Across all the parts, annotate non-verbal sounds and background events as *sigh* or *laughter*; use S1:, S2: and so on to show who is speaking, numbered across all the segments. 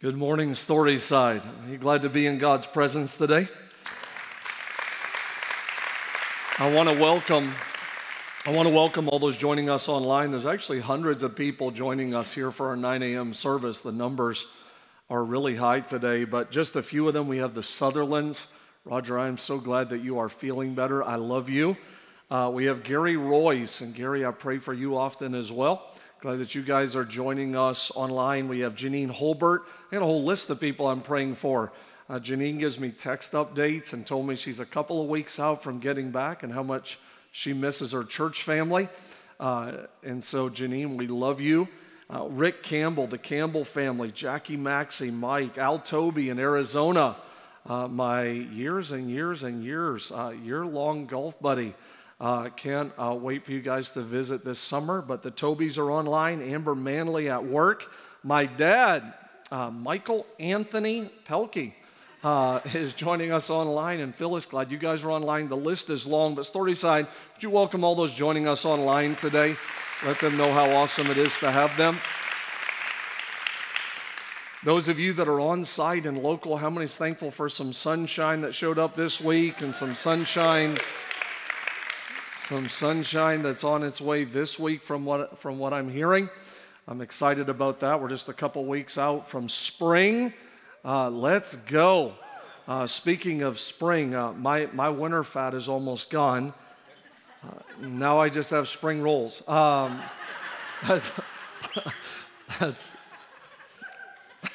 S1: Good morning, Storyside. Are you glad to be in God's presence today? I want to welcome I want to welcome all those joining us online. There's actually hundreds of people joining us here for our 9 a.m. service. The numbers are really high today, but just a few of them. We have the Sutherlands. Roger, I'm so glad that you are feeling better. I love you. Uh, we have Gary Royce, and Gary, I pray for you often as well. Glad that you guys are joining us online. We have Janine Holbert. and a whole list of people I'm praying for. Uh, Janine gives me text updates and told me she's a couple of weeks out from getting back and how much she misses her church family. Uh, and so, Janine, we love you. Uh, Rick Campbell, the Campbell family, Jackie Maxey, Mike, Al Toby in Arizona, uh, my years and years and years, uh, year long golf buddy. Uh, can't uh, wait for you guys to visit this summer. But the Tobys are online. Amber Manley at work. My dad, uh, Michael Anthony Pelkey, uh, *laughs* is joining us online. And Phyllis, glad you guys are online. The list is long, but Storyside, would you welcome all those joining us online today? Let them know how awesome it is to have them. Those of you that are on site and local, how many is thankful for some sunshine that showed up this week and some sunshine some sunshine that's on its way this week from what, from what I'm hearing. I'm excited about that. We're just a couple weeks out from spring. Uh, let's go. Uh, speaking of spring, uh, my, my winter fat is almost gone. Uh, now I just have spring rolls. Um, *laughs* that's, that's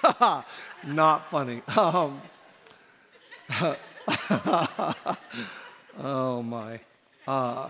S1: *laughs* not funny. Um, *laughs* oh my. Uh,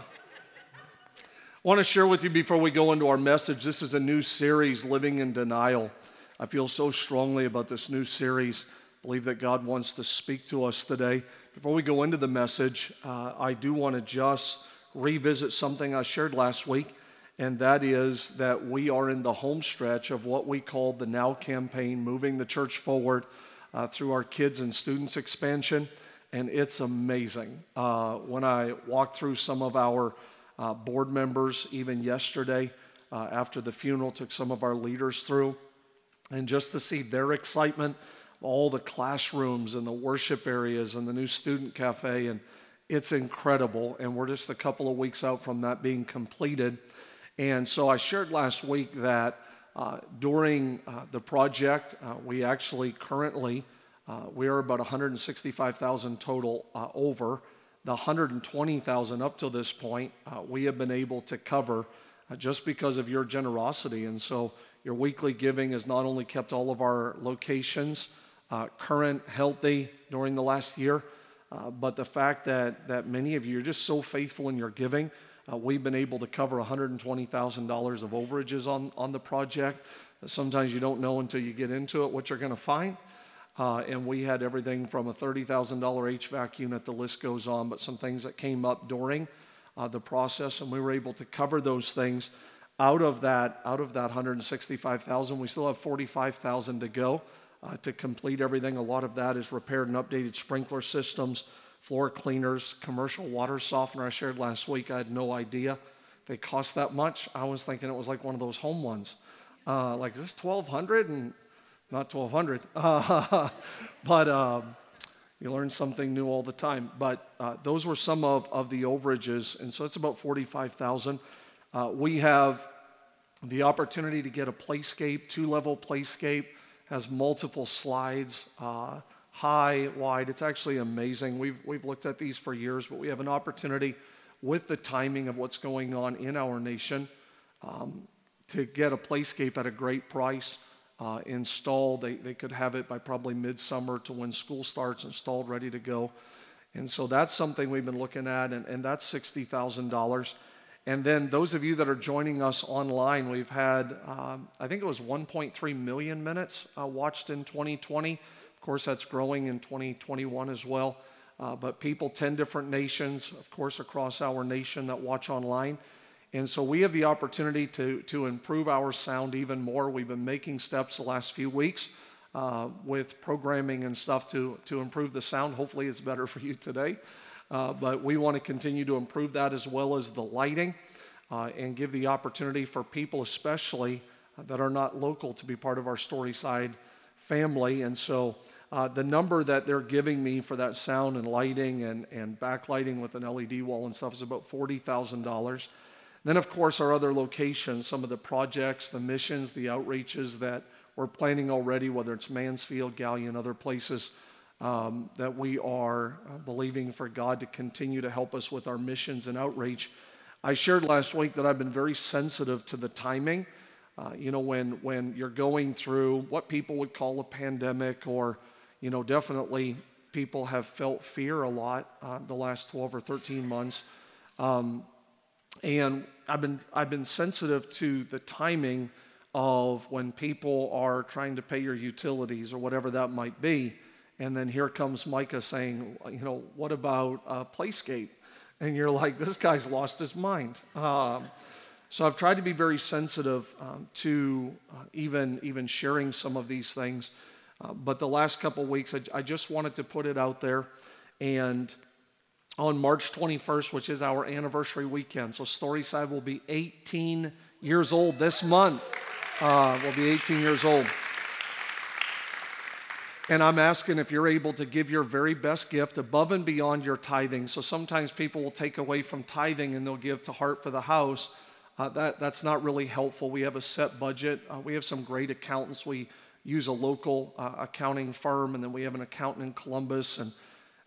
S1: I want to share with you before we go into our message. This is a new series, Living in Denial. I feel so strongly about this new series. I believe that God wants to speak to us today. Before we go into the message, uh, I do want to just revisit something I shared last week, and that is that we are in the home stretch of what we call the Now campaign, moving the church forward uh, through our kids and students expansion, and it's amazing. Uh, when I walk through some of our uh, board members, even yesterday uh, after the funeral, took some of our leaders through. And just to see their excitement, all the classrooms and the worship areas and the new student cafe, and it's incredible. And we're just a couple of weeks out from that being completed. And so I shared last week that uh, during uh, the project, uh, we actually currently uh, we are about 165,000 total over the 120,000 up to this point, uh, we have been able to cover uh, just because of your generosity. And so your weekly giving has not only kept all of our locations uh, current, healthy during the last year, uh, but the fact that, that many of you are just so faithful in your giving. Uh, we've been able to cover $120,000 of overages on, on the project. Sometimes you don't know until you get into it what you're going to find. Uh, and we had everything from a $30,000 HVAC unit, the list goes on, but some things that came up during uh, the process, and we were able to cover those things. Out of that, out of that 165,000, we still have 45,000 to go uh, to complete everything. A lot of that is repaired and updated sprinkler systems, floor cleaners, commercial water softener. I shared last week. I had no idea they cost that much. I was thinking it was like one of those home ones. Uh, like, is this 1200 And not 1200 uh, *laughs* but um, you learn something new all the time. But uh, those were some of, of the overages and so it's about 45000 uh, we have the opportunity to get a playscape two level playscape has multiple slides uh, high wide. It's actually amazing. We've, we've looked at these for years but we have an opportunity with the timing of what's going on in our nation um, to get a playscape at a great price uh, installed. They, they could have it by probably midsummer to when school starts, installed, ready to go. And so that's something we've been looking at, and, and that's $60,000. And then those of you that are joining us online, we've had, um, I think it was 1.3 million minutes uh, watched in 2020. Of course, that's growing in 2021 as well. Uh, but people, 10 different nations, of course, across our nation that watch online. And so we have the opportunity to, to improve our sound even more. We've been making steps the last few weeks uh, with programming and stuff to, to improve the sound. Hopefully, it's better *laughs* for you today. Uh, but we want to continue to improve that as well as the lighting uh, and give the opportunity for people, especially that are not local, to be part of our Storyside family. And so uh, the number that they're giving me for that sound and lighting and, and backlighting with an LED wall and stuff is about $40,000. Then, of course, our other locations, some of the projects, the missions, the outreaches that we're planning already, whether it's Mansfield, Galion, other places um, that we are uh, believing for God to continue to help us with our missions and outreach. I shared last week that I've been very sensitive to the timing. Uh, you know, when, when you're going through what people would call a pandemic, or, you know, definitely people have felt fear a lot uh, the last 12 or 13 months. Um, and I've been, I've been sensitive to the timing of when people are trying to pay your utilities or whatever that might be. And then here comes Micah saying, you know, what about uh, Playscape? And you're like, this guy's lost his mind. Um, so I've tried to be very sensitive um, to uh, even, even sharing some of these things. Uh, but the last couple weeks, I, I, just wanted to put it out there. And on March 21st, which is our anniversary weekend, so Storyside will be 18 years old this month. Uh, will be 18 years old. And I'm asking if you're able to give your very best gift above and beyond your tithing. So sometimes people will take away from tithing and they'll give to Heart for the House. Uh, that, that's not really helpful. We have a set budget. Uh, we have some great accountants. We use a local uh, accounting firm, and then we have an accountant in Columbus. And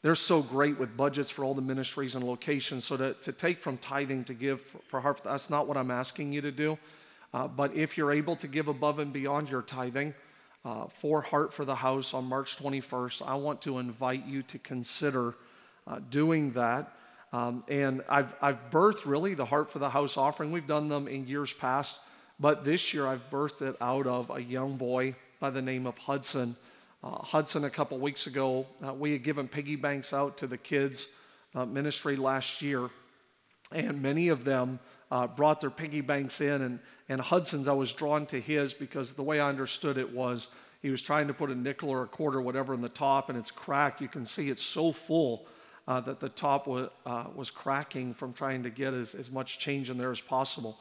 S1: they're so great with budgets for all the ministries and locations. So to, to take from tithing to give for, for Heart, that's not what I'm asking you to do. Uh, but if you're able to give above and beyond your tithing, uh, for Heart for the House on March 21st, I want to invite you to consider uh, doing that. Um, and I've, I've birthed really the Heart for the House offering. We've done them in years past, but this year I've birthed it out of a young boy by the name of Hudson. Uh, Hudson, a couple weeks ago, uh, we had given piggy banks out to the kids' uh, ministry last year, and many of them uh, brought their piggy banks in, and, and Hudson's, I was drawn to his because the way I understood it was he was trying to put a nickel or a quarter, whatever, in the top, and it's cracked. You can see it's so full uh, that the top was, uh, was cracking from trying to get as, as much change in there as possible.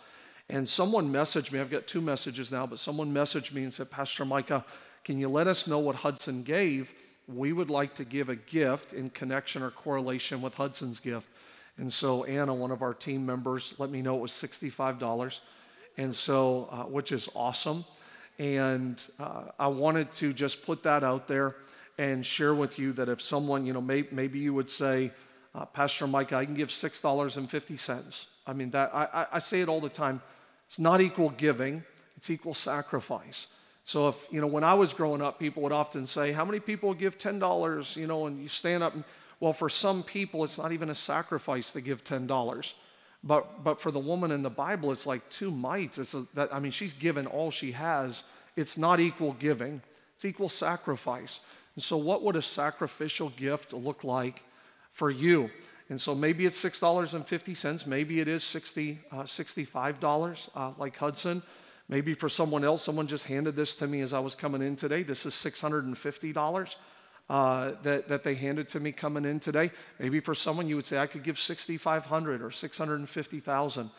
S1: And someone messaged me, I've got two messages now, but someone messaged me and said, Pastor Micah, can you let us know what Hudson gave? We would like to give a gift in connection or correlation with Hudson's gift. And so Anna, one of our team members, let me know it was $65. And so, uh, which is awesome. And uh, I wanted to just put that out there and share with you that if someone, you know, may, maybe you would say, uh, Pastor Mike, I can give $6.50. I mean, that, I, I say it all the time. It's not equal giving, it's equal sacrifice. So if, you know, when I was growing up, people would often say, How many people give $10? You know, and you stand up and well, for some people, it's not even a sacrifice to give $10. But, but for the woman in the Bible, it's like two mites. It's a, that, I mean, she's given all she has. It's not equal giving, it's equal sacrifice. And so, what would a sacrificial gift look like for you? And so, maybe it's $6.50, maybe it is 60, uh, $65 uh, like Hudson. Maybe for someone else, someone just handed this to me as I was coming in today. This is $650 uh, that, that they handed to me coming in today. Maybe for someone you would say, I could give 6,500 or 650,000.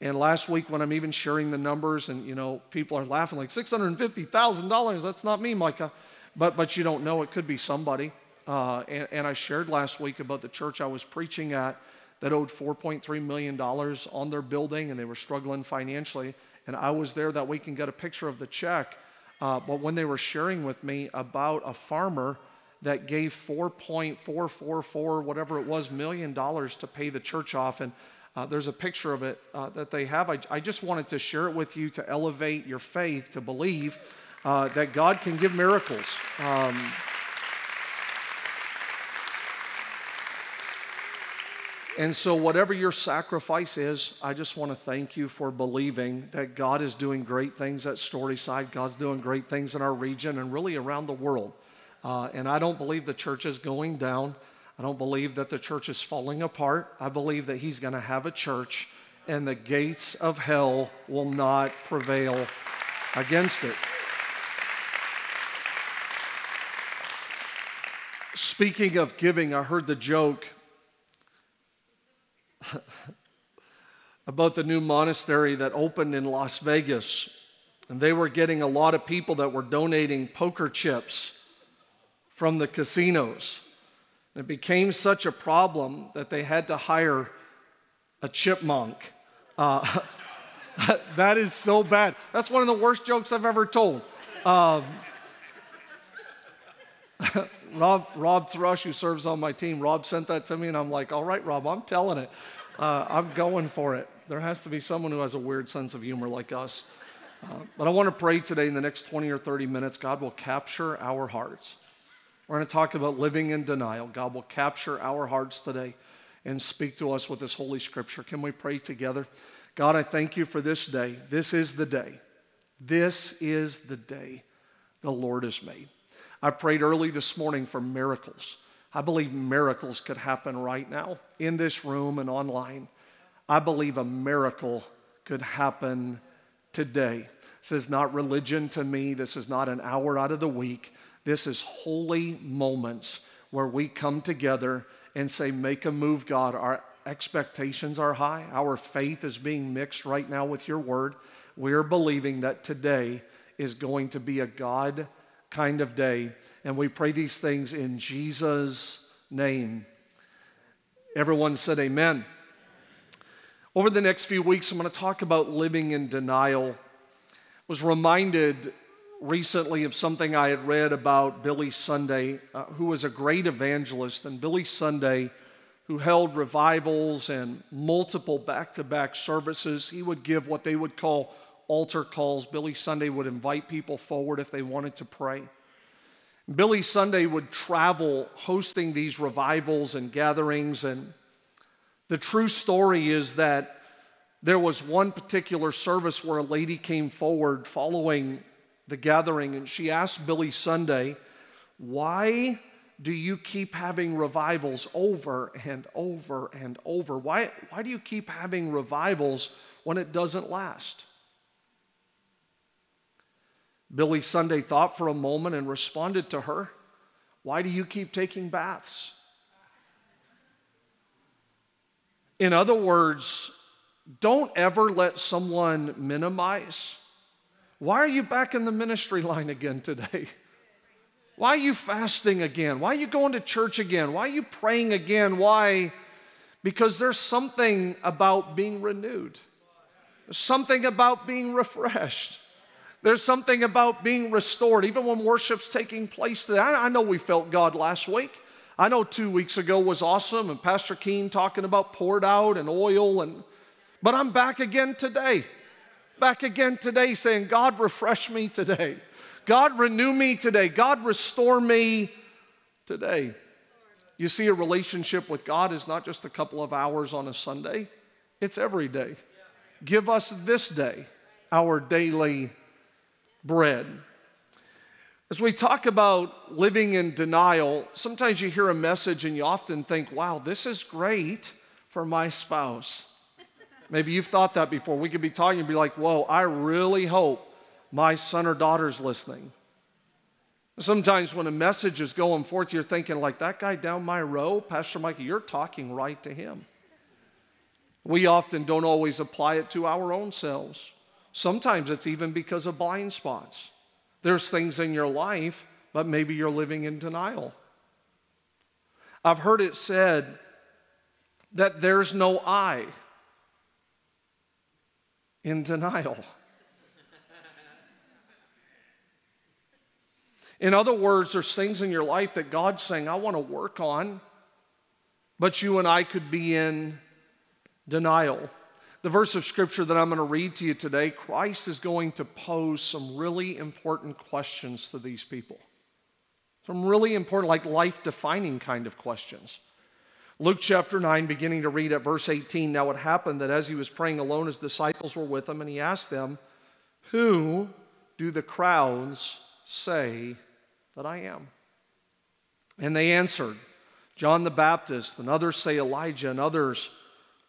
S1: And last week when I'm even sharing the numbers and, you know, people are laughing like $650,000, that's not me, Micah. But, but you don't know, it could be somebody. Uh, and, and I shared last week about the church I was preaching at that owed $4.3 million on their building and they were struggling financially. And I was there that week and got a picture of the check. Uh, but when they were sharing with me about a farmer that gave 4.444 whatever it was million dollars to pay the church off and uh, there's a picture of it uh, that they have I, I, just wanted to share it with you to elevate your faith to believe uh, that god can give miracles um, And so, whatever your sacrifice is, I just want to thank you for believing that God is doing great things at Storyside. God's doing great things in our region and really around the world. Uh, and I don't believe the church is going down. I don't believe that the church is falling apart. I believe that he's going to have a church and the gates of hell will not prevail against it. Speaking of giving, I heard the joke *laughs* about the new monastery that opened in Las Vegas. And they were getting a lot of people that were donating poker chips from the casinos. It became such a problem that they had to hire a chipmunk. Uh, *laughs* that is so bad. That's one of the worst jokes I've ever told. Um, *laughs* Rob, Rob Thrush, who serves on my team, Rob sent that to me, and I'm like, all right, Rob, I'm telling it. Uh, I'm going for it. There has to be someone who has a weird sense of humor like us. Uh, but I want to pray today in the next 20 or 30 minutes, God will capture our hearts. We're going to talk about living in denial. God will capture our hearts today and speak to us with this Holy Scripture. Can we pray together? God, I thank you for this day. This is the day. This is the day the Lord has made. I prayed early this morning for miracles. I believe miracles could happen right now in this room and online. I believe a miracle could happen today. This is not religion to me. This is not an hour out of the week. This is holy moments where we come together and say, Make a move, God. Our expectations are high. Our faith is being mixed right now with your word. We're believing that today is going to be a God kind of day. And we pray these things in Jesus' name. Everyone said, Amen. Over the next few weeks, I'm going to talk about living in denial. Was reminded recently of something I had read about Billy Sunday, uh, who was a great evangelist. And Billy Sunday, who held revivals and multiple back to back services, he would give what they would call altar calls. Billy Sunday would invite people forward if they wanted to pray. Billy Sunday would travel hosting these revivals and gatherings. And the true story is that there was one particular service where a lady came forward following the gathering, and she asked Billy Sunday, Why do you keep having revivals over and over and over? Why, why do you keep having revivals when it doesn't last? Billy Sunday thought for a moment and responded to her, Why do you keep taking baths? In other words, don't ever let someone minimize why are you back in the ministry line again today? Why are you fasting again? Why are you going to church again? Why are you praying again? Why? Because there's something about being renewed, something about being refreshed. There's something about being restored, even when worship's taking place today. I, know we felt God last week. I know two weeks ago was awesome, and Pastor Keen talking about poured out and oil, and but I'm back again today back again today saying, God, refresh me today. God, renew me today. God, restore me today. You see, a relationship with God is not just a couple of hours on a Sunday, it's every day. Give us this day our daily bread. As we talk about living in denial, sometimes you hear a message and you often think, wow, this is great for my spouse. Maybe you've thought that before. We could be talking and be like, whoa, I really hope my son or daughter's listening. Sometimes when a message is going forth, you're thinking, like, that guy down my row, Pastor Mikey, you're talking right to him. We often don't always apply it to our own selves. Sometimes it's even because of blind spots. There's things in your life, but maybe you're living in denial. I've heard it said that there's no I in denial. In other words, there's things in your life that God's saying, I want to work on, but you and I could be in denial. The verse of scripture that I'm going to read to you today, Christ is going to pose some really important questions to these people. Some really important, like life defining kind of questions. Luke chapter 9, beginning to read at verse 18. Now it happened that as he was praying alone, his disciples were with him, and he asked them, Who do the crowds say that I am? And they answered, John the Baptist, and others say Elijah, and others,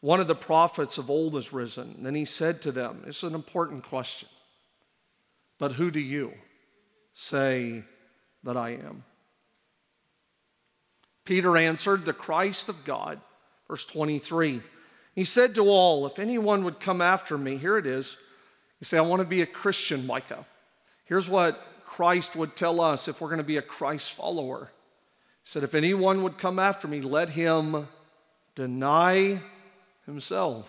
S1: one of the prophets of old is risen. Then he said to them, It's an important question, but who do you say that I am? Peter answered, The Christ of God. Verse 23. He said to all, If anyone would come after me, here it is, You say, I want to be a Christian, Micah. Here's what Christ would tell us if we're going to be a Christ follower. He said, If anyone would come after me, let him deny himself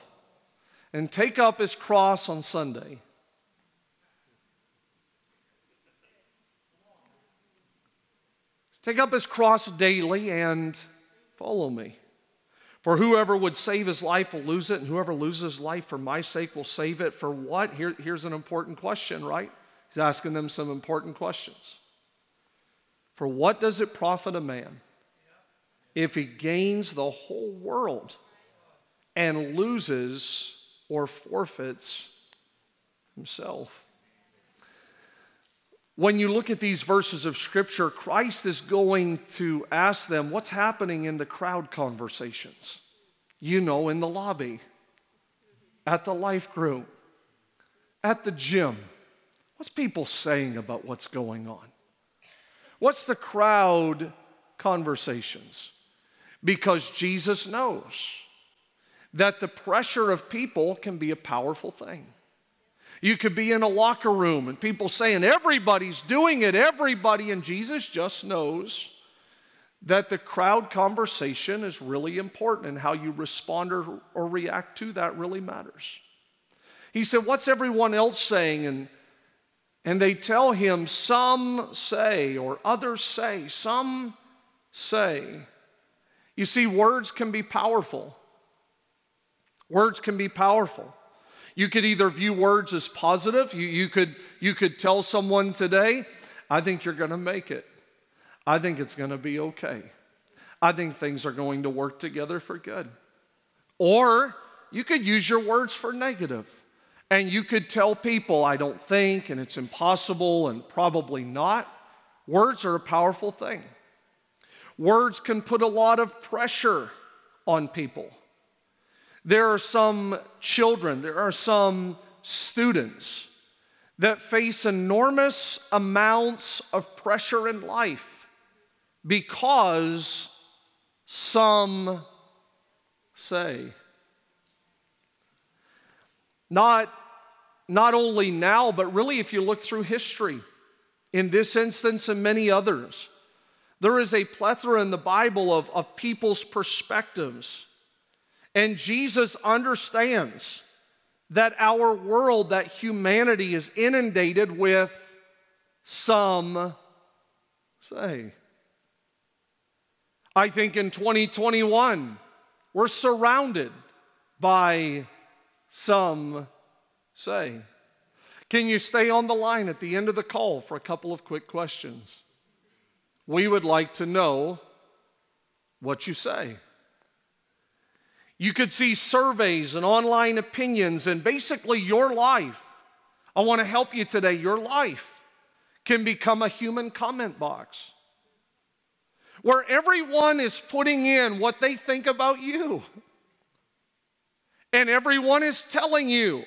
S1: and take up his cross on Sunday. Take up his cross daily and follow me. For whoever would save his life will lose it, and whoever loses life for my sake will save it. For what? Here, here's an important question, right? He's asking them some important questions. For what does it profit a man if he gains the whole world and loses or forfeits himself? When you look at these verses of Scripture, Christ is going to ask them what's happening in the crowd conversations. You know, in the lobby, at the life group, at the gym. What's people saying about what's going on? What's the crowd conversations? Because Jesus knows that the pressure of people can be a powerful thing. You could be in a locker room and people saying, everybody's doing it, everybody, and Jesus just knows that the crowd conversation is really important and how you respond or, or react to that really matters. He said, What's everyone else saying? And, and they tell him, Some say, or others say, some say. You see, words can be powerful. Words can be powerful. You could either view words as positive. You, you, could, you could tell someone today, I think you're going to make it. I think it's going to be okay. I think things are going to work together for good. Or you could use your words for negative. And you could tell people, I don't think, and it's impossible, and probably not. Words are a powerful thing. Words can put a lot of pressure on people. There are some children, there are some students that face enormous amounts of pressure in life because some say. Not, not only now, but really if you look through history, in this instance and many others, there is a plethora in the Bible of, of people's perspectives and Jesus understands that our world, that humanity is inundated with some say. I think in 2021, we're surrounded by some say. Can you stay on the line at the end of the call for a couple of quick questions? We would like to know what you say. You could see surveys and online opinions, and basically, your life. I want to help you today. Your life can become a human comment box where everyone is putting in what they think about you. And everyone is telling you.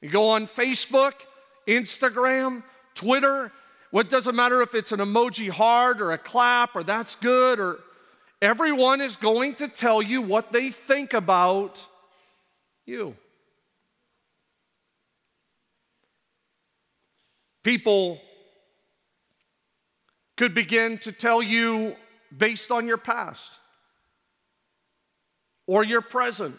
S1: You go on Facebook, Instagram, Twitter, what doesn't matter if it's an emoji heart or a clap or that's good or Everyone is going to tell you what they think about you. People could begin to tell you based on your past or your present.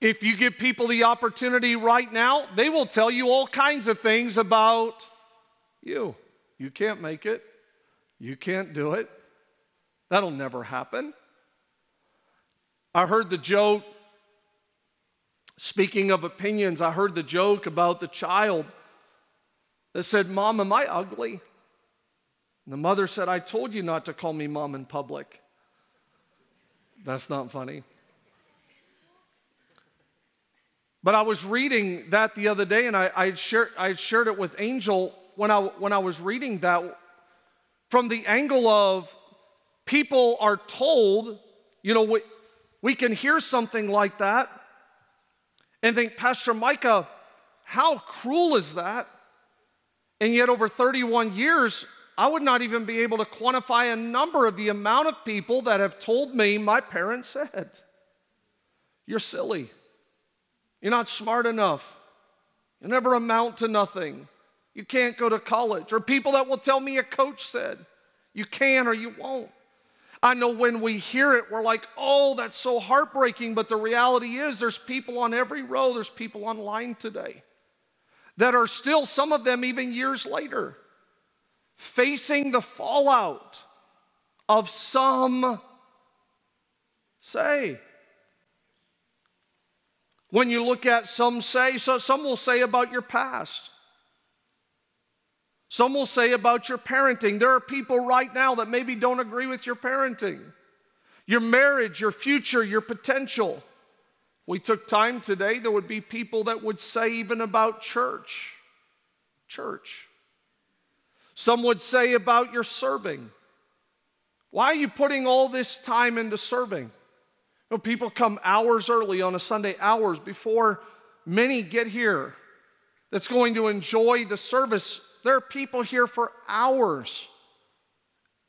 S1: If you give people the opportunity right now, they will tell you all kinds of things about you. You can't make it. You can't do it. That'll never happen. I heard the joke, speaking of opinions, I heard the joke about the child that said, Mom, am I ugly? And the mother said, I told you not to call me mom in public. That's not funny. But I was reading that the other day, and I, I, shared, I shared it with Angel when I, when I was reading that from the angle of people are told, you know, we, we can hear something like that and think, Pastor Micah, how cruel is that? And yet, over 31 years, I would not even be able to quantify a number of the amount of people that have told me, my parents said, You're silly. You're not smart enough. You never amount to nothing. You can't go to college. Or people that will tell me a coach said, you can or you won't. I know when we hear it, we're like, oh, that's so heartbreaking. But the reality is, there's people on every row, there's people online today that are still, some of them even years later, facing the fallout of some say. When you look at some say, so some will say about your past. Some will say about your parenting. There are people right now that maybe don't agree with your parenting, your marriage, your future, your potential. We took time today, there would be people that would say even about church. Church. Some would say about your serving. Why are you putting all this time into serving? You know, people come hours early on a Sunday, hours before many get here that's going to enjoy the service. There are people here for hours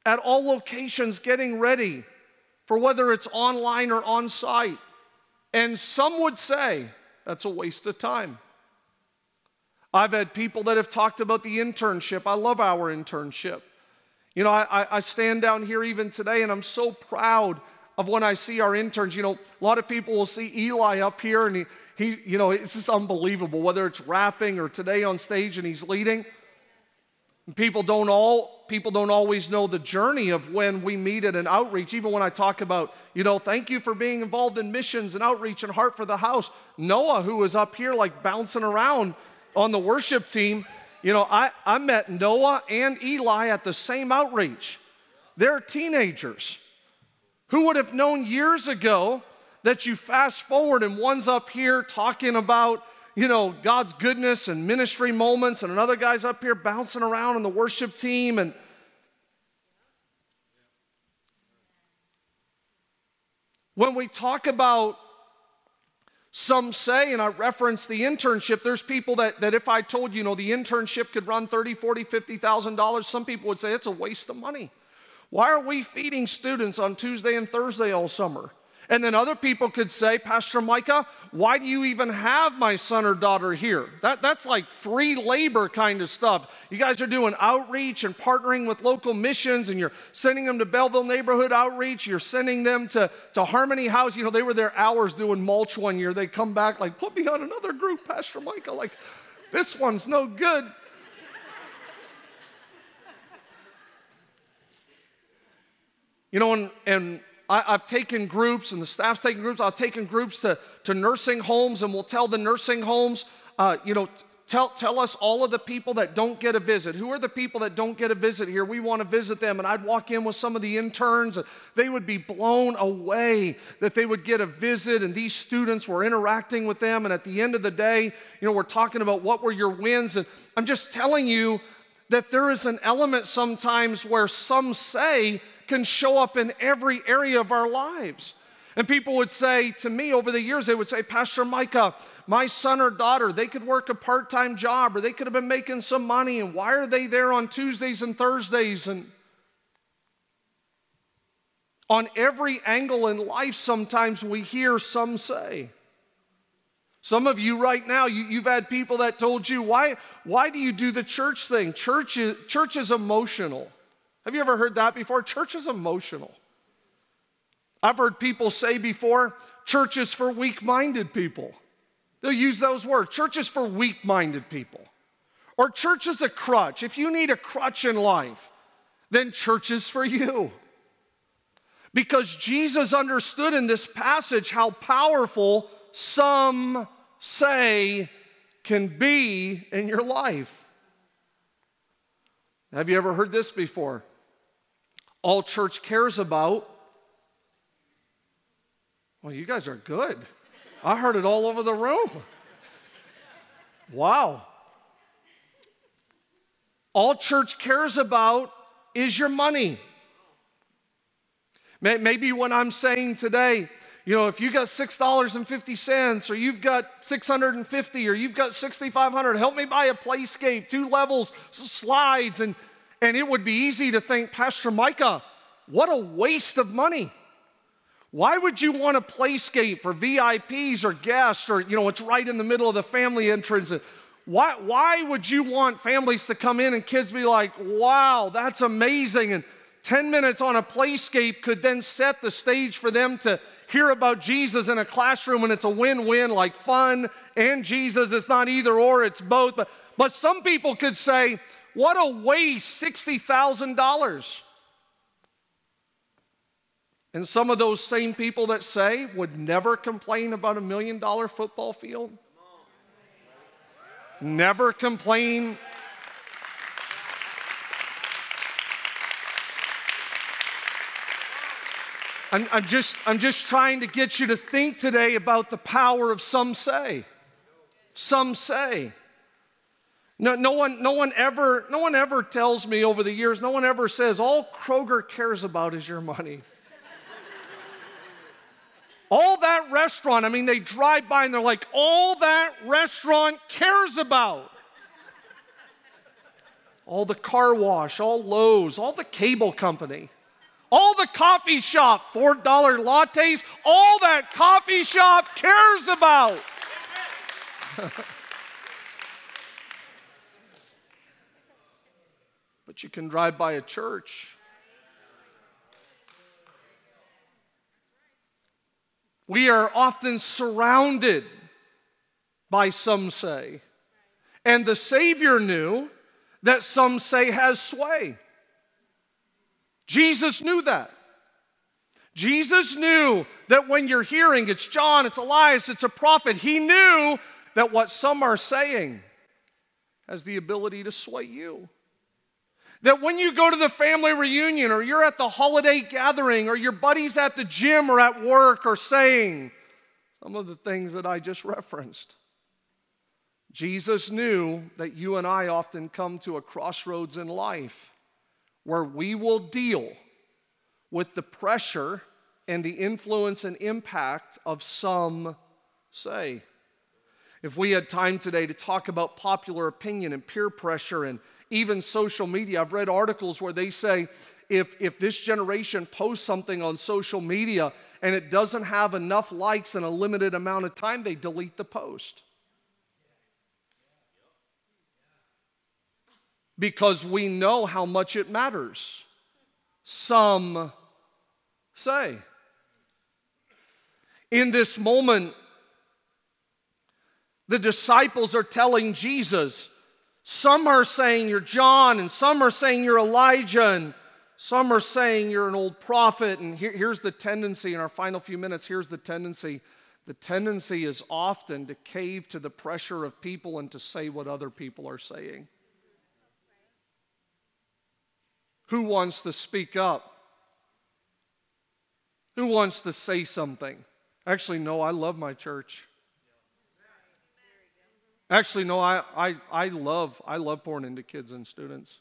S1: at all locations getting ready for whether it's online or on site. And some would say that's a waste of time. I've had people that have talked about the internship. I love our internship. You know, I, I stand down here even today and I'm so proud of when I see our interns. You know, a lot of people will see Eli up here and he, he you know, it's just unbelievable, whether it's rapping or today on stage and he's leading. People don't all people don't always know the journey of when we meet at an outreach. Even when I talk about, you know, thank you for being involved in missions and outreach and heart for the house. Noah, who was up here like bouncing around on the worship team, you know, I, I met Noah and Eli at the same outreach. They're teenagers. Who would have known years ago that you fast forward and one's up here talking about, you know, God's goodness and ministry moments, and another guy's up here bouncing around on the worship team and when we talk about some say, and I reference the internship, there's people that, that if I told you, you know, the internship could run 30, 40, $50,000, some people would say it's a waste of money. Why are we feeding students on Tuesday and Thursday all summer? And then other people could say, Pastor Micah, why do you even have my son or daughter here? That, that's like free labor kind of stuff. You guys are doing outreach and partnering with local missions, and you're sending them to Belleville Neighborhood Outreach. You're sending them to, to Harmony House. You know, they were there hours doing mulch one year. They come back like, put me on another group, Pastor Micah. Like, this one's no good. You know, and, and I, have taken groups, and the staff's taken groups. I've taken groups to, to nursing homes, and we'll tell the nursing homes, uh, you know, tell, tell us all of the people that don't get a visit. Who are the people that don't get a visit here? We want to visit them. And I'd walk in with some of the interns, and they would be blown away that they would get a visit, and these students were interacting with them. And at the end of the day, you know, we're talking about what were your wins. And I'm just telling you that there is an element sometimes where some say, can show up in every area of our lives. And people would say to me over the years, they would say, Pastor Micah, my son or daughter, they could work a part time job or they could have been making some money. And why are they there on Tuesdays and Thursdays? And on every angle in life, sometimes we hear some say. Some of you right now, you, have had people that told you, why, why do you do the church thing? Church is, church is emotional. Have you ever heard that before? Church is emotional. I've heard people say before, church is for weak minded people. They'll use those words church is for weak minded people. Or church is a crutch. If you need a crutch in life, then church is for you. Because Jesus understood in this passage how powerful some say can be in your life. Have you ever heard this before? All church cares about. Well, you guys are good. I heard it all over the room. Wow. All church cares about is your money. Maybe what I'm saying today, you know, if you got $6.50 or you've got 650 or you've got 6500 help me buy a playscape, two levels, slides and and it would be easy to think, Pastor Micah, what a waste of money. Why would you want a playscape for VIPs or guests or, you know, it's right in the middle of the family entrance? why, why would you want families to come in and kids be like, wow, that's amazing? And 10 minutes on a playscape could then set the stage for them to hear about Jesus in a classroom and it's a win win, like fun and Jesus. It's not either or, it's both. But, but some people could say, what a waste, $60,000. And some of those same people that say would never complain about a million dollar football field. Never complain. I'm, I'm, just, I'm just trying to get you to think today about the power of some say. Some say. No, no, one, no, one ever, no one ever tells me over the years, no one ever says, all Kroger cares about is your money. All that restaurant, I mean, they drive by and they're like, all that restaurant cares about. All the car wash, all Lowe's, all the cable company, all the coffee shop, $4 lattes, all that coffee shop cares about. *laughs* but you can drive by a church We are often surrounded by some say. And the Savior knew that some say has sway. Jesus knew that. Jesus knew that when you're hearing it's John, it's Elias, it's a prophet, he knew that what some are saying has the ability to sway you. That when you go to the family reunion or you're at the holiday gathering or your buddies at the gym or at work are saying some of the things that I just referenced. Jesus knew that you and I often come to a crossroads in life where we will deal with the pressure and the influence and impact of some say. If we had time today to talk about popular opinion and peer pressure and even social media. I've read articles where they say if, if this generation posts something on social media and it doesn't have enough likes in a limited amount of time, they delete the post. Because we know how much it matters. Some say. In this moment, the disciples are telling Jesus, some are saying you're John, and some are saying you're Elijah, and some are saying you're an old prophet. And here, here's the tendency in our final few minutes here's the tendency. The tendency is often to cave to the pressure of people and to say what other people are saying. Who wants to speak up? Who wants to say something? Actually, no, I love my church. Actually, no, I, I, I love I love pouring into kids and students.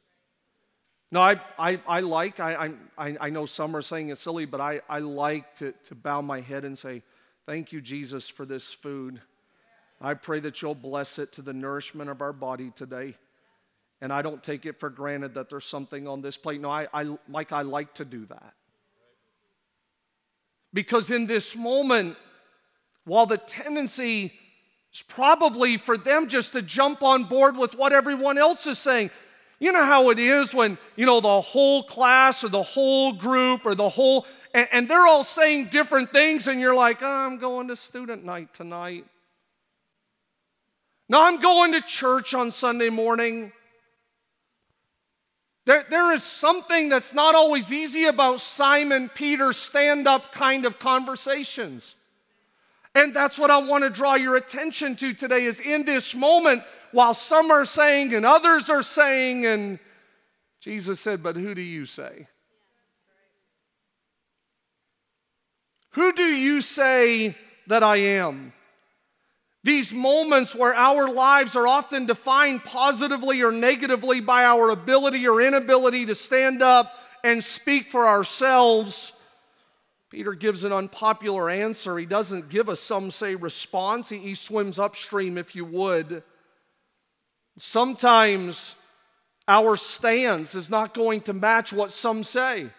S1: No, I, I, I like, I, I, I know some are saying it's silly, but I, I like to, to bow my head and say, Thank you, Jesus, for this food. I pray that you'll bless it to the nourishment of our body today. And I don't take it for granted that there's something on this plate. No, I, I, Mike, I like to do that. Because in this moment, while the tendency it's probably for them just to jump on board with what everyone else is saying. You know how it is when, you know, the whole class or the whole group or the whole, and, and they're all saying different things, and you're like, oh, I'm going to student night tonight. No, I'm going to church on Sunday morning. There, there is something that's not always easy about Simon Peter's stand up kind of conversations. And that's what I want to draw your attention to today is in this moment, while some are saying and others are saying, and Jesus said, But who do you say? Who do you say that I am? These moments where our lives are often defined positively or negatively by our ability or inability to stand up and speak for ourselves Peter gives an unpopular answer. He doesn't give a some say response, he, he swims upstream, if you would. Sometimes our stance is not going to match what some say.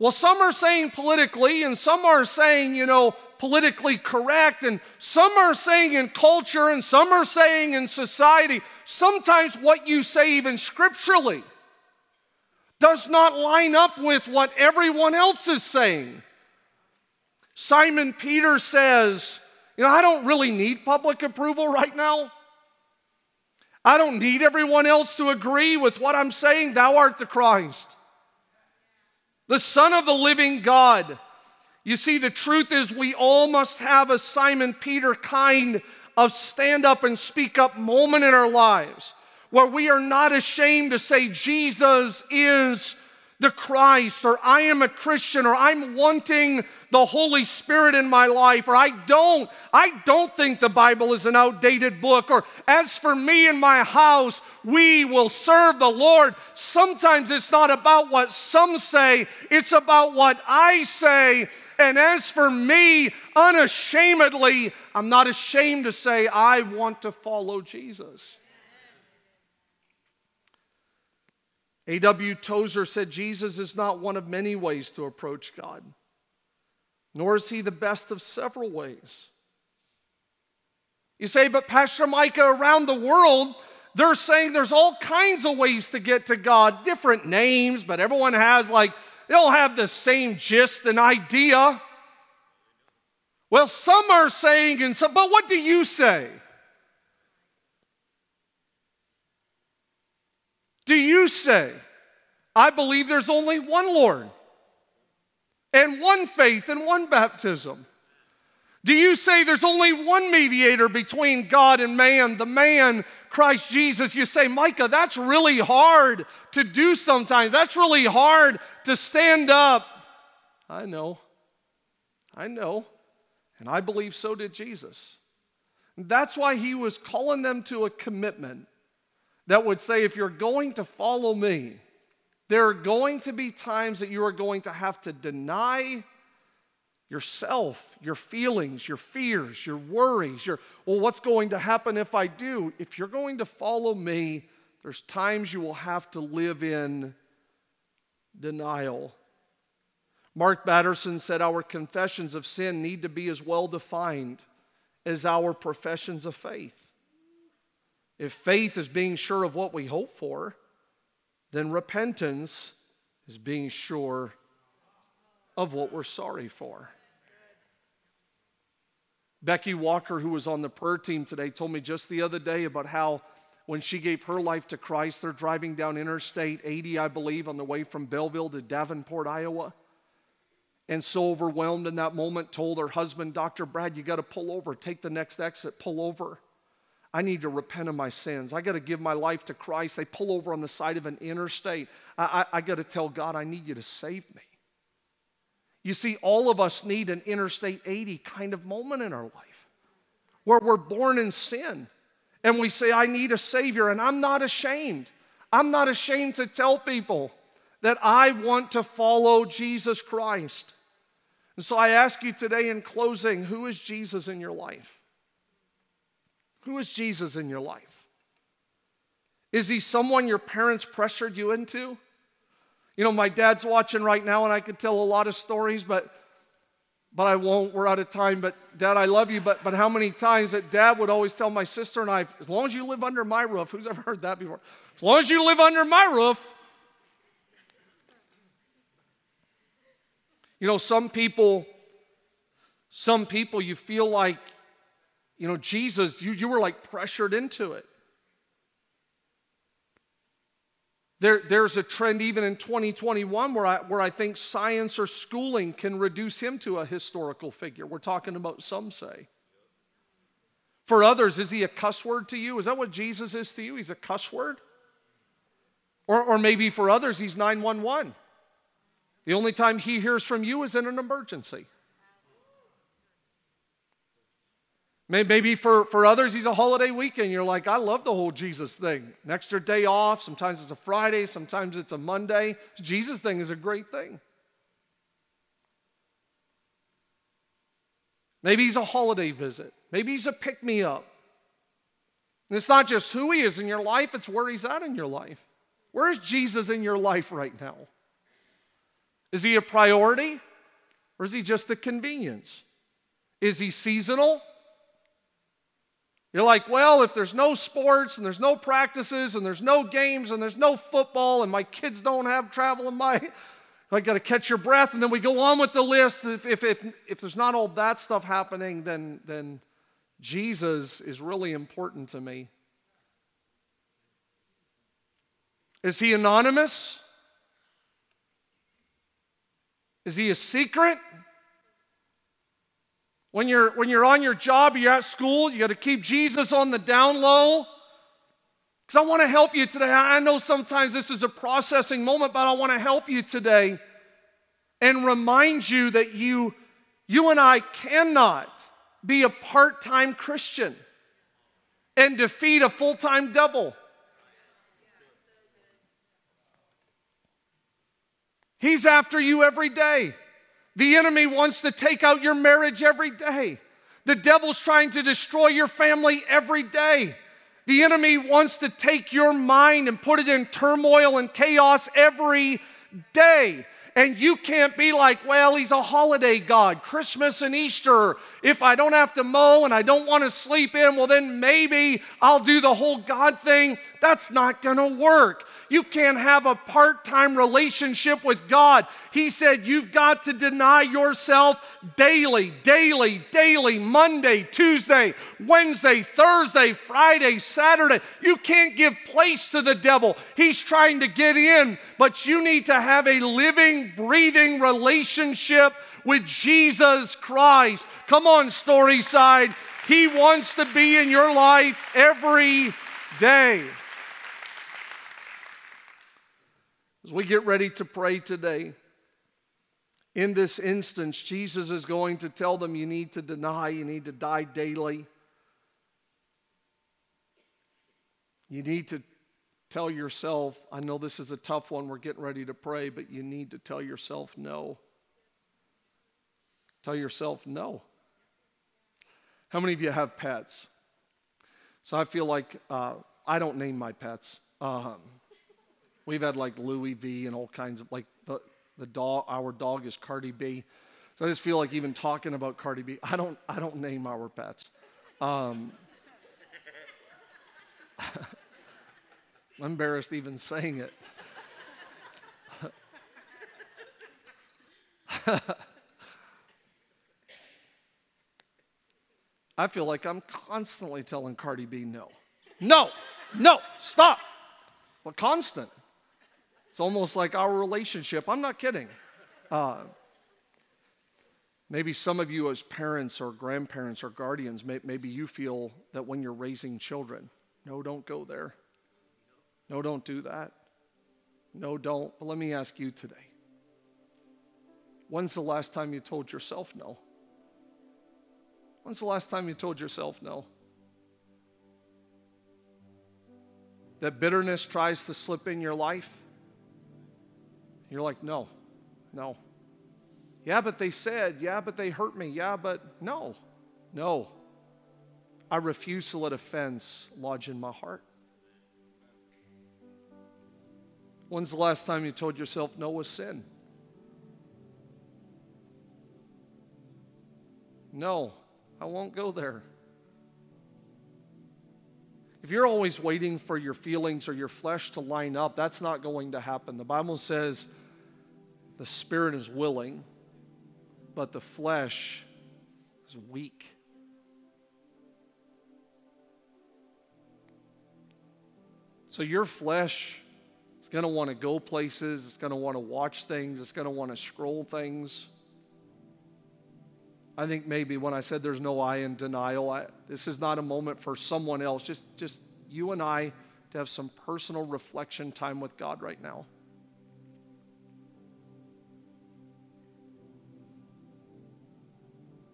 S1: Well, some are saying politically, and some are saying, you know, politically correct, and some are saying in culture, and some are saying in society. sometimes what you say, even scripturally, does not line up with what everyone else is saying. Simon Peter says, You know, I don't really need public approval right now. I don't need everyone else to agree with what I'm saying. Thou art the Christ, the Son of the living God. You see, the truth is, we all must have a Simon Peter kind of stand up and speak up moment in our lives where we are not ashamed to say, Jesus is the Christ, or I am a Christian, or I'm wanting the Holy Spirit in my life, or I don't, I don't think the Bible is an outdated book, or as for me and my house, we will serve the Lord. Sometimes it's not about what some say, it's about what I say. And as for me, unashamedly, I'm not ashamed to say, I want to follow Jesus. A.W. Tozer said Jesus is not one of many ways to approach God, nor is he the best of several ways. You say, but Pastor Micah, around the world, they're saying there's all kinds of ways to get to God, different names, but everyone has like, they all have the same gist and idea. Well, some are saying, and some, but what do you say? Do you say, I believe there's only one Lord and one faith and one baptism? Do you say there's only one mediator between God and man, the man, Christ Jesus? You say, Micah, that's really hard to do sometimes. That's really hard to stand up. I know. I know. And I believe so did Jesus. That's why he was calling them to a commitment that would say, if you're going to follow me, there are going to be times that you are going to have to deny yourself, your feelings, your fears, your worries, your, well, what's going to happen if I do? If you're going to follow me, there's times you will have to live in denial. Mark Batterson said our confessions of sin need to be as well defined as our professions of faith. If faith is being sure of what we hope for, then repentance is being sure of what we're sorry for. Becky Walker, who was on the prayer team today, told me just the other day about how when she gave her life to Christ, they're driving down Interstate 80, I believe, on the way from Belleville to Davenport, Iowa. And so overwhelmed in that moment, told her husband, Dr. Brad, you got to pull over, take the next exit, pull over. I need to repent of my sins. I got to give my life to Christ. They pull over on the side of an interstate. I, I, I got to tell God, I need you to save me. You see, all of us need an Interstate 80 kind of moment in our life where we're born in sin and we say, I need a Savior, and I'm not ashamed. I'm not ashamed to tell people that I want to follow Jesus Christ. And so I ask you today in closing who is Jesus in your life? Who is Jesus in your life? Is he someone your parents pressured you into? You know, my dad's watching right now, and I could tell a lot of stories, but but I won't. We're out of time. But Dad, I love you. But but how many times that Dad would always tell my sister and I, as long as you live under my roof, who's ever heard that before? As long as you live under my roof. You know, some people, some people you feel like you know, Jesus, you, you were like pressured into it. There, there's a trend even in 2021 where I, where I think science or schooling can reduce him to a historical figure. We're talking about some say. For others, is he a cuss word to you? Is that what Jesus is to you? He's a cuss word? Or, or maybe for others, he's 911. The only time he hears from you is in an emergency. Maybe for, for others, he's a holiday weekend. You're like, I love the whole Jesus thing. An extra day off. Sometimes it's a Friday, sometimes it's a Monday. Jesus thing is a great thing. Maybe he's a holiday visit. Maybe he's a pick me up. It's not just who he is in your life, it's where he's at in your life. Where is Jesus in your life right now? Is he a priority or is he just a convenience? Is he seasonal You're like, well, if there's no sports and there's no practices and there's no games and there's no football and my kids don't have travel in my, *laughs* I got to catch your breath. And then we go on with the list. If, if, if, if there's not all that stuff happening, then, then Jesus is really important to me. Is he anonymous? Is he a secret? When you're, when you're on your job, you're at school, you got to keep Jesus on the down low. Because I want to help you today. I know sometimes this is a processing moment, but I want to help you today and remind you that you, you and I cannot be a part time Christian and defeat a full time devil. He's after you every day. The enemy wants to take out your marriage every day. The devil's trying to destroy your family every day. The enemy wants to take your mind and put it in turmoil and chaos every day. And you can't be like, well, he's a holiday God, Christmas and Easter. If I don't have to mow and I don't want to sleep in, well, then maybe I'll do the whole God thing. That's not going to work. You can't have a part time relationship with God. He said you've got to deny yourself daily, daily, daily, Monday, Tuesday, Wednesday, Thursday, Friday, Saturday. You can't give place to the devil. He's trying to get in, but you need to have a living, breathing relationship with Jesus Christ. Come on, Storyside. He wants to be in your life every day. As we get ready to pray today, in this instance, Jesus is going to tell them you need to deny, you need to die daily. You need to tell yourself, I know this is a tough one, we're getting ready to pray, but you need to tell yourself no. Tell yourself no. How many of you have pets? So I feel like uh, I don't name my pets. Um, We've had like Louis V and all kinds of like the, the dog. Our dog is Cardi B. So I just feel like even talking about Cardi B. I don't I don't name our pets. Um, *laughs* I'm embarrassed even saying it. *laughs* I feel like I'm constantly telling Cardi B no. No, no, stop. Well, constant. It's almost like our relationship. I'm not kidding. Uh, maybe some of you, as parents or grandparents or guardians, may, maybe you feel that when you're raising children, no, don't go there. No, don't do that. No, don't. But let me ask you today when's the last time you told yourself no? When's the last time you told yourself no? That bitterness tries to slip in your life? You're like, no, no. Yeah, but they said, yeah, but they hurt me. Yeah, but no, no. I refuse to let offense lodge in my heart. When's the last time you told yourself no was sin? No, I won't go there. If you're always waiting for your feelings or your flesh to line up, that's not going to happen. The Bible says, the spirit is willing, but the flesh is weak. So your flesh is going to want to go places, it's going to want to watch things, it's going to want to scroll things. I think maybe when I said there's no I in denial, I, this is not a moment for someone else, just, just you and I to have some personal reflection time with God right now.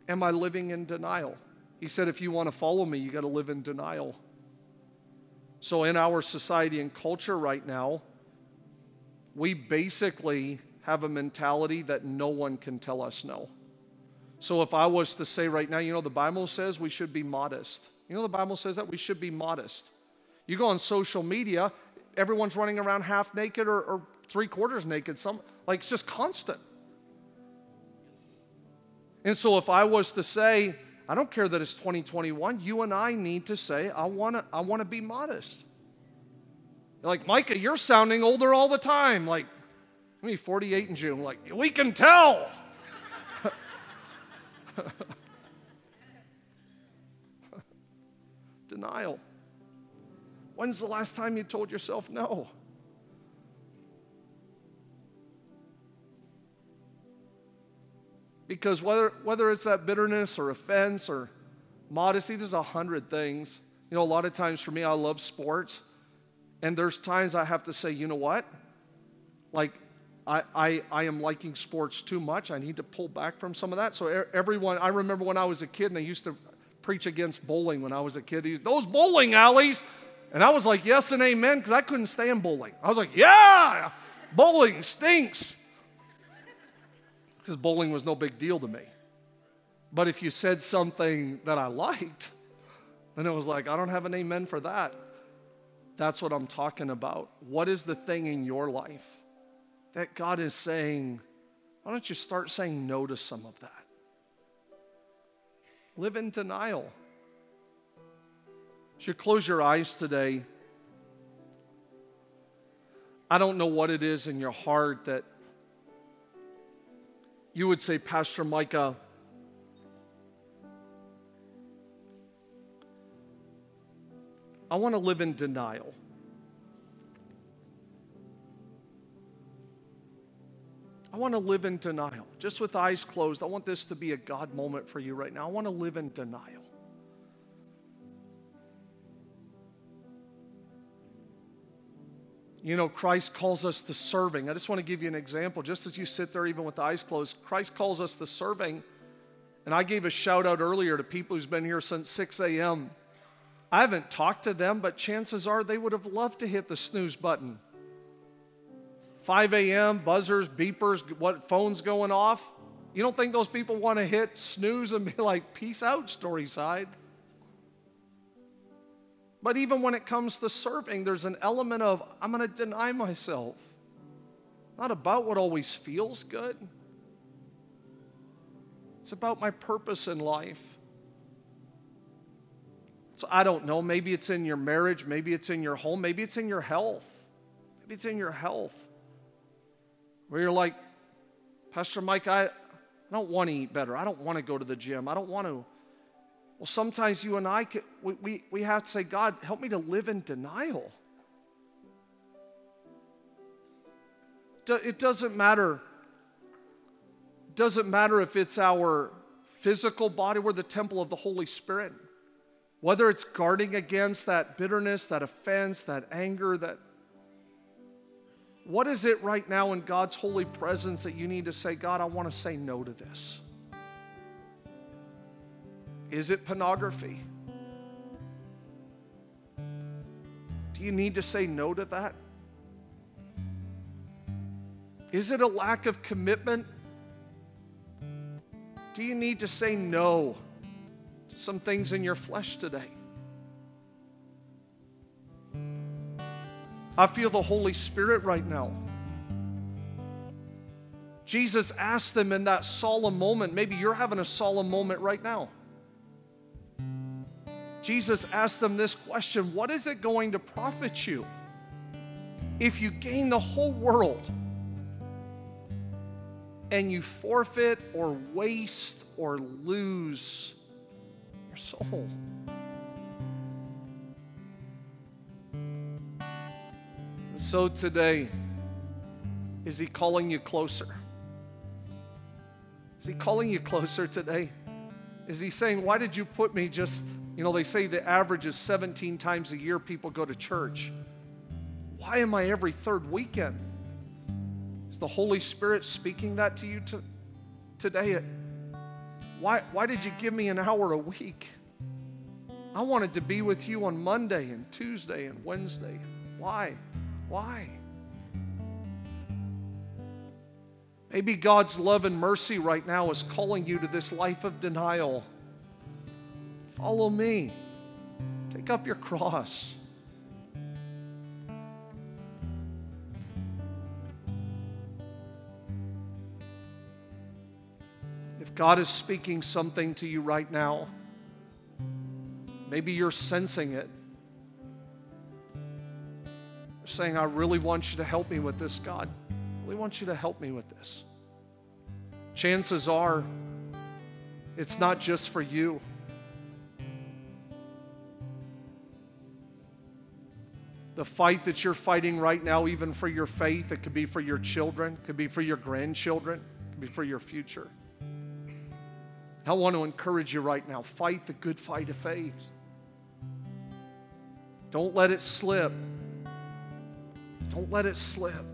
S1: Am I living in denial? He said, if you want to follow me, you got to live in denial. So, in our society and culture right now, we basically have a mentality that no one can tell us no. So, if I was to say right now, you know, the Bible says we should be modest. You know, the Bible says that we should be modest. You go on social media, everyone's running around half naked or, or three quarters naked. Some like it's just constant. And so, if I was to say, I don't care that it's 2021. You and I need to say, I want to I want to be modest. Like, Micah, you're sounding older all the time. Like, me 48 in June. Like, we can tell. *laughs* Denial. When's the last time you told yourself no? Because whether, whether it's that bitterness or offense or modesty, there's a hundred things. You know, a lot of times for me, I love sports. And there's times I have to say, you know what? Like, I, I, I am liking sports too much. I need to pull back from some of that. So everyone, I remember when I was a kid and they used to preach against bowling when I was a kid. These, those bowling alleys. And I was like, yes and amen, because I couldn't stand bowling. I was like, yeah, bowling stinks. Because bowling was no big deal to me. But if you said something that I liked, then it was like, I don't have an amen for that. That's what I'm talking about. What is the thing in your life that God is saying, why don't you start saying no to some of that? Live in denial. As you close your eyes today, I don't know what it is in your heart that you would say, Pastor Micah, I want to live in denial. I want to live in denial. Just with eyes closed, I want this to be a God moment for you right now. I want to live in denial. You know, Christ calls us to serving. I just want to give you an example. Just as you sit there, even with the eyes closed, Christ calls us to serving. And I gave a shout out earlier to people who's been here since 6 a.m. I haven't talked to them, but chances are they would have loved to hit the snooze button. 5 a.m., buzzers, beepers, what phones going off. You don't think those people want to hit snooze and be like, peace out, Storyside? But even when it comes to serving, there's an element of, I'm going to deny myself. Not about what always feels good, it's about my purpose in life. So I don't know. Maybe it's in your marriage. Maybe it's in your home. Maybe it's in your health. Maybe it's in your health. Where you're like, Pastor Mike, I, I don't want to eat better. I don't want to go to the gym. I don't want to. Well, sometimes you and I, can, we, we, we have to say, God, help me to live in denial. It doesn't matter. It doesn't matter if it's our physical body, we're the temple of the Holy Spirit. Whether it's guarding against that bitterness, that offense, that anger, that what is it right now in God's holy presence that you need to say, God, I want to say no to this? Is it pornography? Do you need to say no to that? Is it a lack of commitment? Do you need to say no? To some things in your flesh today. I feel the Holy Spirit right now. Jesus asked them in that solemn moment, maybe you're having a solemn moment right now. Jesus asked them this question What is it going to profit you if you gain the whole world and you forfeit or waste or lose your soul. And so today, is He calling you closer? Is He calling you closer today? Is He saying, Why did you put me just, you know, they say the average is 17 times a year people go to church. Why am I every third weekend? Is the Holy Spirit speaking that to you to, today? Why, why did you give me an hour a week? I wanted to be with you on Monday and Tuesday and Wednesday. Why? Why? Maybe God's love and mercy right now is calling you to this life of denial. Follow me. Take up your cross. If God is speaking something to you right now. Maybe you're sensing it. saying, I really want you to help me with this, God. I really want you to help me with this. Chances are, it's not just for you. The fight that you're fighting right now, even for your faith, it could be for your children, could be for your grandchildren, could be for your future. I want to encourage you right now fight the good fight of faith. Don't let it slip. Don't let it slip.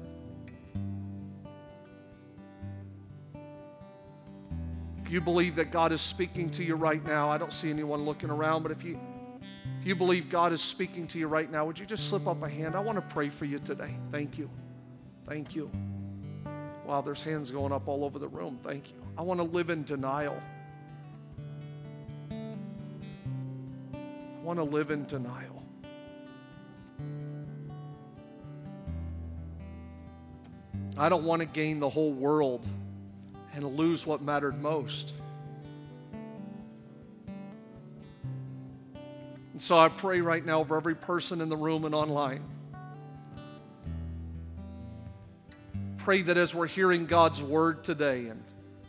S1: If you believe that God is speaking to you right now, I don't see anyone looking around, but if you if you believe God is speaking to you right now, would you just slip up a hand? I want to pray for you today. Thank you. Thank you. Wow, there's hands going up all over the room. Thank you. I want to live in denial. I want to live in denial. I don't want to gain the whole world and lose what mattered most. And so I pray right now for every person in the room and online. Pray that as we're hearing God's word today, and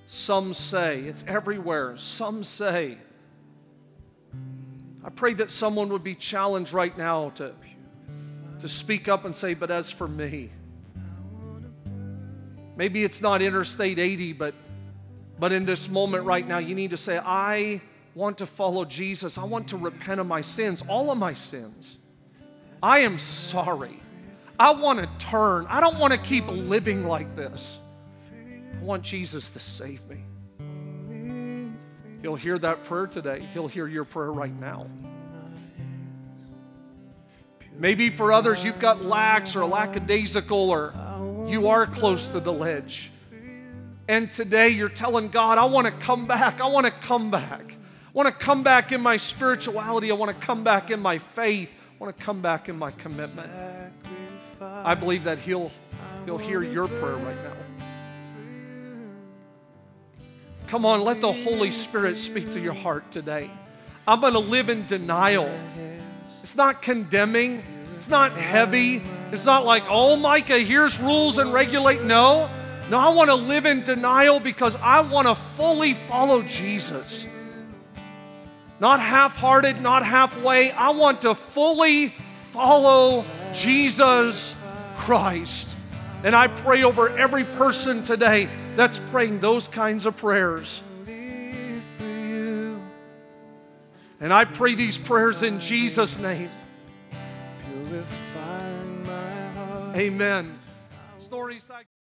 S1: some say, it's everywhere, some say, I pray that someone would be challenged right now to, to speak up and say, But as for me, maybe it's not Interstate 80, but, but in this moment right now, you need to say, I want to follow Jesus. I want to repent of my sins, all of my sins. I am sorry. I want to turn. I don't want to keep living like this. I want Jesus to save me. He'll hear that prayer today. He'll hear your prayer right now. Maybe for others, you've got lax or lackadaisical, or you are close to the ledge. And today you're telling God, I want to come back. I want to come back. I want to come back in my spirituality. I want to come back in my faith. I want to come back in my commitment. I believe that He'll, he'll hear your prayer right now. Come on, let the Holy Spirit speak to your heart today. I'm going to live in denial. It's not condemning, it's not heavy. It's not like, oh, Micah, here's rules and regulate. No. No, I want to live in denial because I want to fully follow Jesus. Not half hearted, not halfway. I want to fully follow Jesus Christ. And I pray over every person today that's praying those kinds of prayers. And I pray these prayers in Jesus' name. Amen. Stories